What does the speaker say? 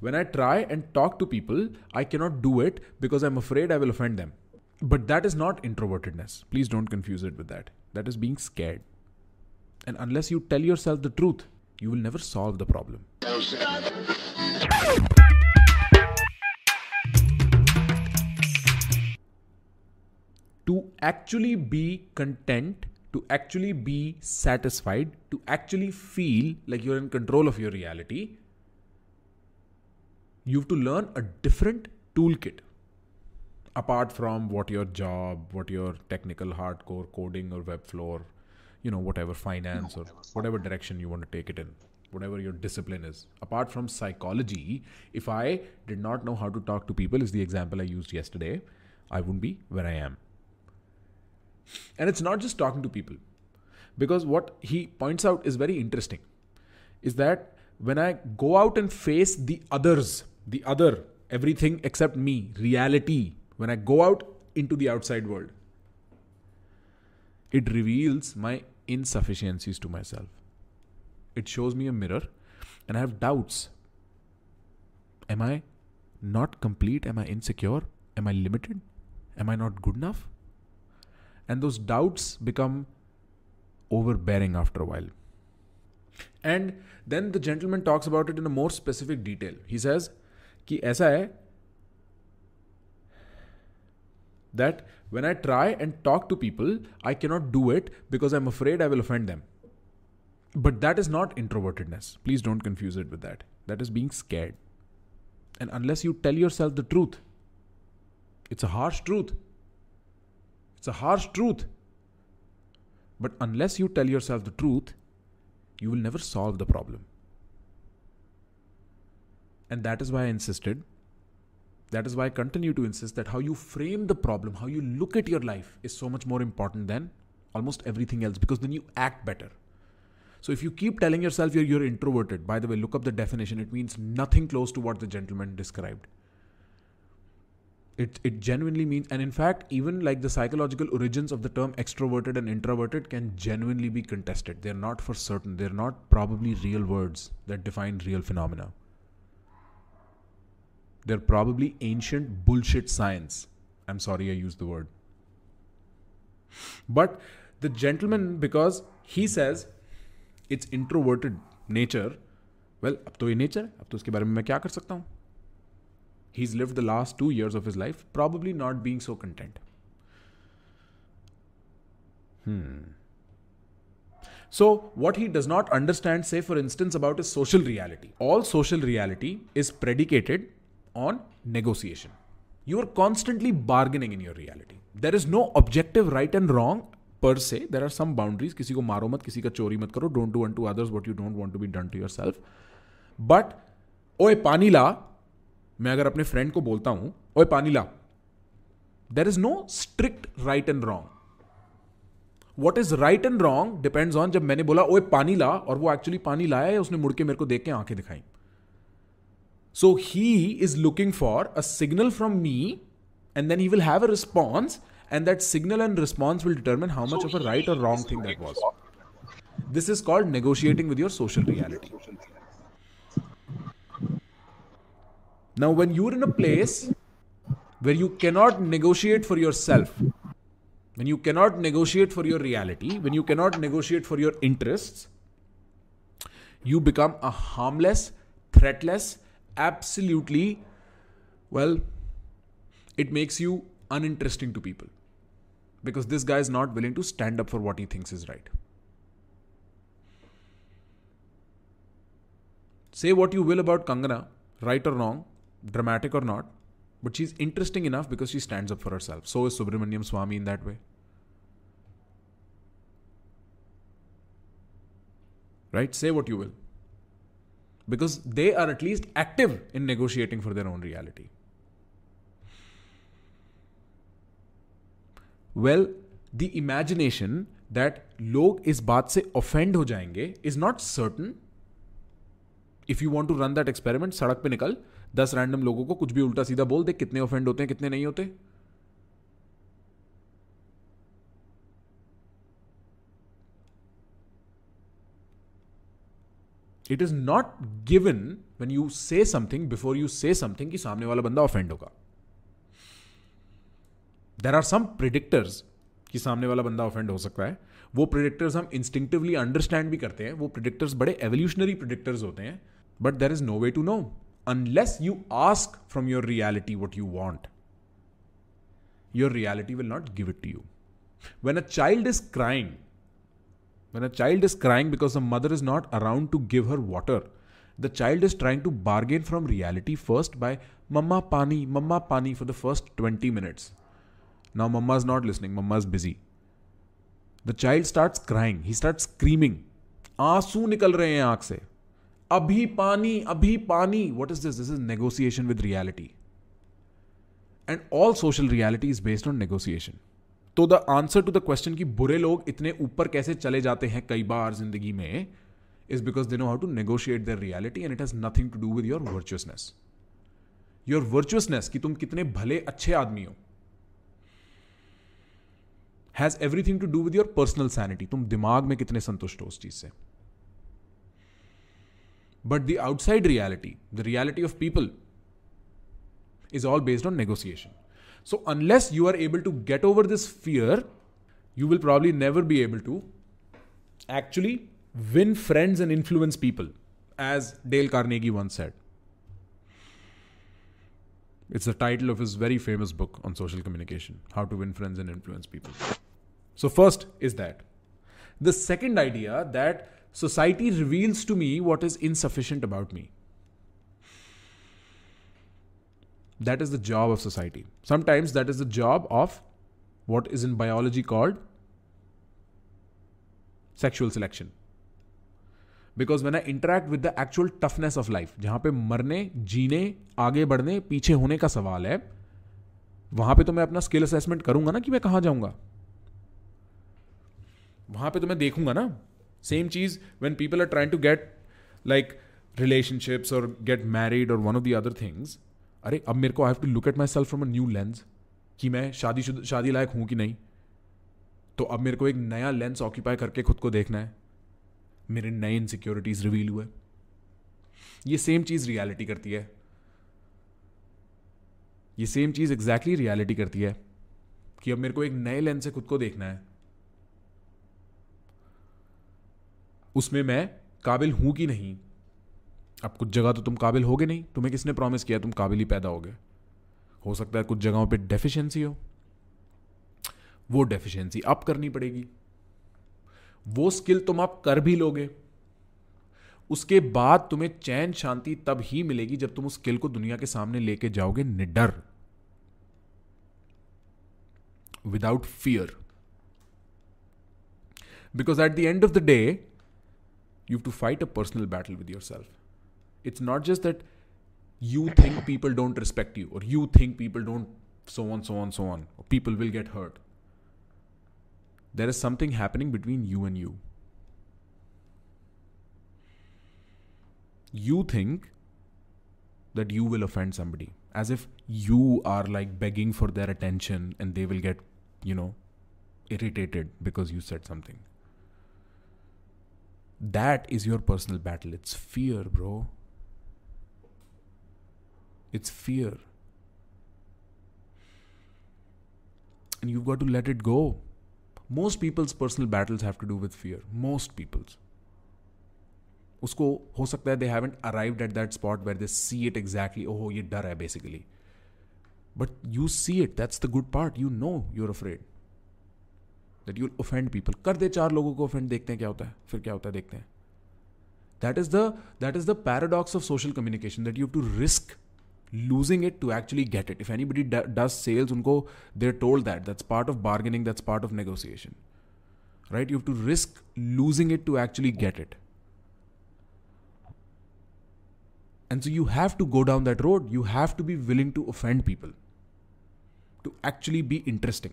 when I try and talk to people, I cannot do it because I'm afraid I will offend them. But that is not introvertedness. Please don't confuse it with that. That is being scared. And unless you tell yourself the truth, you will never solve the problem. to actually be content, to actually be satisfied, to actually feel like you're in control of your reality, you have to learn a different toolkit apart from what your job, what your technical hardcore coding or Webflow, or, you know, whatever finance or whatever direction you want to take it in, whatever your discipline is. Apart from psychology, if I did not know how to talk to people, is the example I used yesterday, I wouldn't be where I am. And it's not just talking to people, because what he points out is very interesting is that when I go out and face the others, the other, everything except me, reality, when I go out into the outside world, it reveals my insufficiencies to myself. It shows me a mirror and I have doubts. Am I not complete? Am I insecure? Am I limited? Am I not good enough? And those doubts become overbearing after a while. And then the gentleman talks about it in a more specific detail. He says कि ऐसा है that when I try and talk to people, I cannot do it because I'm afraid I will offend them. But that is not introvertedness. Please don't confuse it with that. That is being scared. And unless you tell yourself the truth, it's a harsh truth. It's a harsh truth. But unless you tell yourself the truth, you will never solve the problem. And that is why I insisted that is why I continue to insist that how you frame the problem, how you look at your life is so much more important than almost everything else because then you act better. So if you keep telling yourself you're, you're introverted, by the way, look up the definition. It means nothing close to what the gentleman described. It, it genuinely means, and in fact, even like the psychological origins of the term extroverted and introverted can genuinely be contested. They're not for certain. They're not probably real words that define real phenomena. They're probably ancient bullshit science. I'm sorry I used the word. But the gentleman, because he says it's introverted nature, well, अब तो ये nature है अब तो उसके बारे में मैं क्या कर सकता हूँ He's lived the last two years of his life probably not being so content. Hmm. So, what he does not understand, say for instance, about his social reality. All social reality is predicated on negotiation. You are constantly bargaining in your reality. There is no objective right and wrong per se. There are some boundaries. किसी को मारो मत किसी का चोरी मत करो Don't do unto others what you don't want to be done to yourself. But ओए पानी ला मैं अगर अपने फ्रेंड को बोलता हूँ ओए पानी ला there is no strict right and wrong what is right and wrong depends on जब मैंने बोला ओए पानी ला और वो एक्चुअली पानी लाया या उसने मुड़ के मेरे को देख के आँखें दिखाई So he is looking for a signal from me, and then he will have a response, and that signal and response will determine how much of a right or wrong thing that was. This is called negotiating with your social reality. Now, when you're in a place where you cannot negotiate for yourself, when you cannot negotiate for your reality, when you cannot negotiate for your interests, you become a harmless, threatless, absolutely, well, it makes you uninteresting to people because this guy is not willing to stand up for what he thinks is right. Say what you will about Kangana, right or wrong, dramatic or not, but she's interesting enough because she stands up for herself. So is Subramanian Swamy in that way. Right? Say what you will because they are at least active in negotiating for their own reality well the imagination that लोग इस बात से offend हो जाएँगे is not certain if you want to run that experiment सड़क पर निकल दस रैंडम लोगों को कुछ भी उल्टा सीधा बोल दे, कितने ऑफेंड होते हैं, कितने नहीं होते। It is not given when you say something before you say something कि सामने वाला बंदा ऑफेंड होगा। देर आर सम प्रिडिक्टर्स कि सामने वाला बंदा ऑफेंड हो सकता है। वो प्रिडिक्टर्स हम इंस्टिंक्टिवली अंडरस्टैंड भी करते हैं। वो प्रिडिक्टर्स बड़े एवोल्यूशनरी प्रिडिक्टर्स होते हैं। But there is no way to know unless you ask from your reality what you want your reality will not give it to you when a child is crying When a child is crying because the mother is not around to give her water, the child is trying to bargain from reality first by Mama Pani, Mama Pani for the first 20 minutes. Now Mama is not listening, Mama is busy. The child starts crying, he starts screaming. आंसू निकल रहे हैं आंख से अभी पानी अभी पानी what is this this is negotiation with reality and all social reality is based on negotiation तो the answer to the question कि बुरे लोग इतने ऊपर कैसे चले जाते हैं कई बार ज़िंदगी में is because they know how to negotiate their reality and it has nothing to do with your virtuousness your virtuousness कि तुम कितने भले अच्छे आदमी हो has everything to do with your personal sanity तुम दिमाग में कितने संतुष्ट हो उस चीज़ से. But the outside reality the reality of people is all based on negotiation So, unless you are able to get over this fear, you will probably never be able to actually win friends and influence people, as Dale Carnegie once said. It's the title of his very famous book on social communication How to Win Friends and Influence People. So, first is that. The second idea that society reveals to me what is insufficient about me. That is the job of society. Sometimes that is the job of what is in biology called sexual selection. Because when I interact with the actual toughness of life जहाँ पे मरने, जीने, आगे बढ़ने, पीछे होने का सवाल है, वहाँ पे तो मैं अपना स्किल असेसमेंट करूँगा ना कि मैं कहाँ जाऊँगा वहाँ पे तो मैं देखूँगा ना same cheese when people are trying to get like relationships और गेट मैरिड और one of the other things अरे, अब मेरे को I have to look at myself from a new lens कि मैं शादी शादी लायक हूँ कि नहीं? तो अब मेरे को एक नया लेंस ऑक्यूपाई करके खुद को देखना है। मेरे नए इनसिक्योरिटीज रिवील हुए। ये सेम चीज़ रियलिटी करती है। ये सेम चीज़ एग्जैक्टली रियलिटी करती है कि अब मेरे को एक नए लेंस से खुद को देखना है। उसमें मैं काबिल हूँ कि नहीं? अब कुछ जगह तो तुम काबिल होगे नहीं। तुम्हें किसने प्रॉमिस किया? तुम काबिल ही पैदा होगे हो सकता है कुछ जगहों पे डेफिशिएंसी हो। वो डेफिशिएंसी अप करनी पड़ेगी। वो स्किल तुम आप कर भी लोगे। उसके बाद तुम्हें चैन शांति तब ही मिलेगी जब तुम उस स्किल को दुनिया के सामने लेके जाओगे निडर। Without fear because at the end of the day you to fight a personal battle with yourself it's not just that you think people don't respect you or you think people don't so on so on so on or people will get hurt. There is something happening between you and you. You think that you will offend somebody as if you are like begging for their attention and they will get you know irritated because you said something. That is your personal battle. It's fear bro it's fear. And you've got to let it go. Most people's personal battles have to do with fear. Most people's. उसको हो सकता है they haven't arrived at that spot where they see it exactly ओहो ये डर है basically but you see it that's the good part you know you're afraid that you'll offend people कर दे चार लोगों को ऑफेंड देखते हैं क्या होता है फिर क्या होता है देखते हैं that is the that is the paradox of social communication that you to risk losing it to actually get it. If anybody d- does sales, unko, they're told that. That's part of bargaining, that's part of negotiation. Right? You have to risk losing it to actually get it. And so you have to go down that road. You have to be willing to offend people to actually be interesting.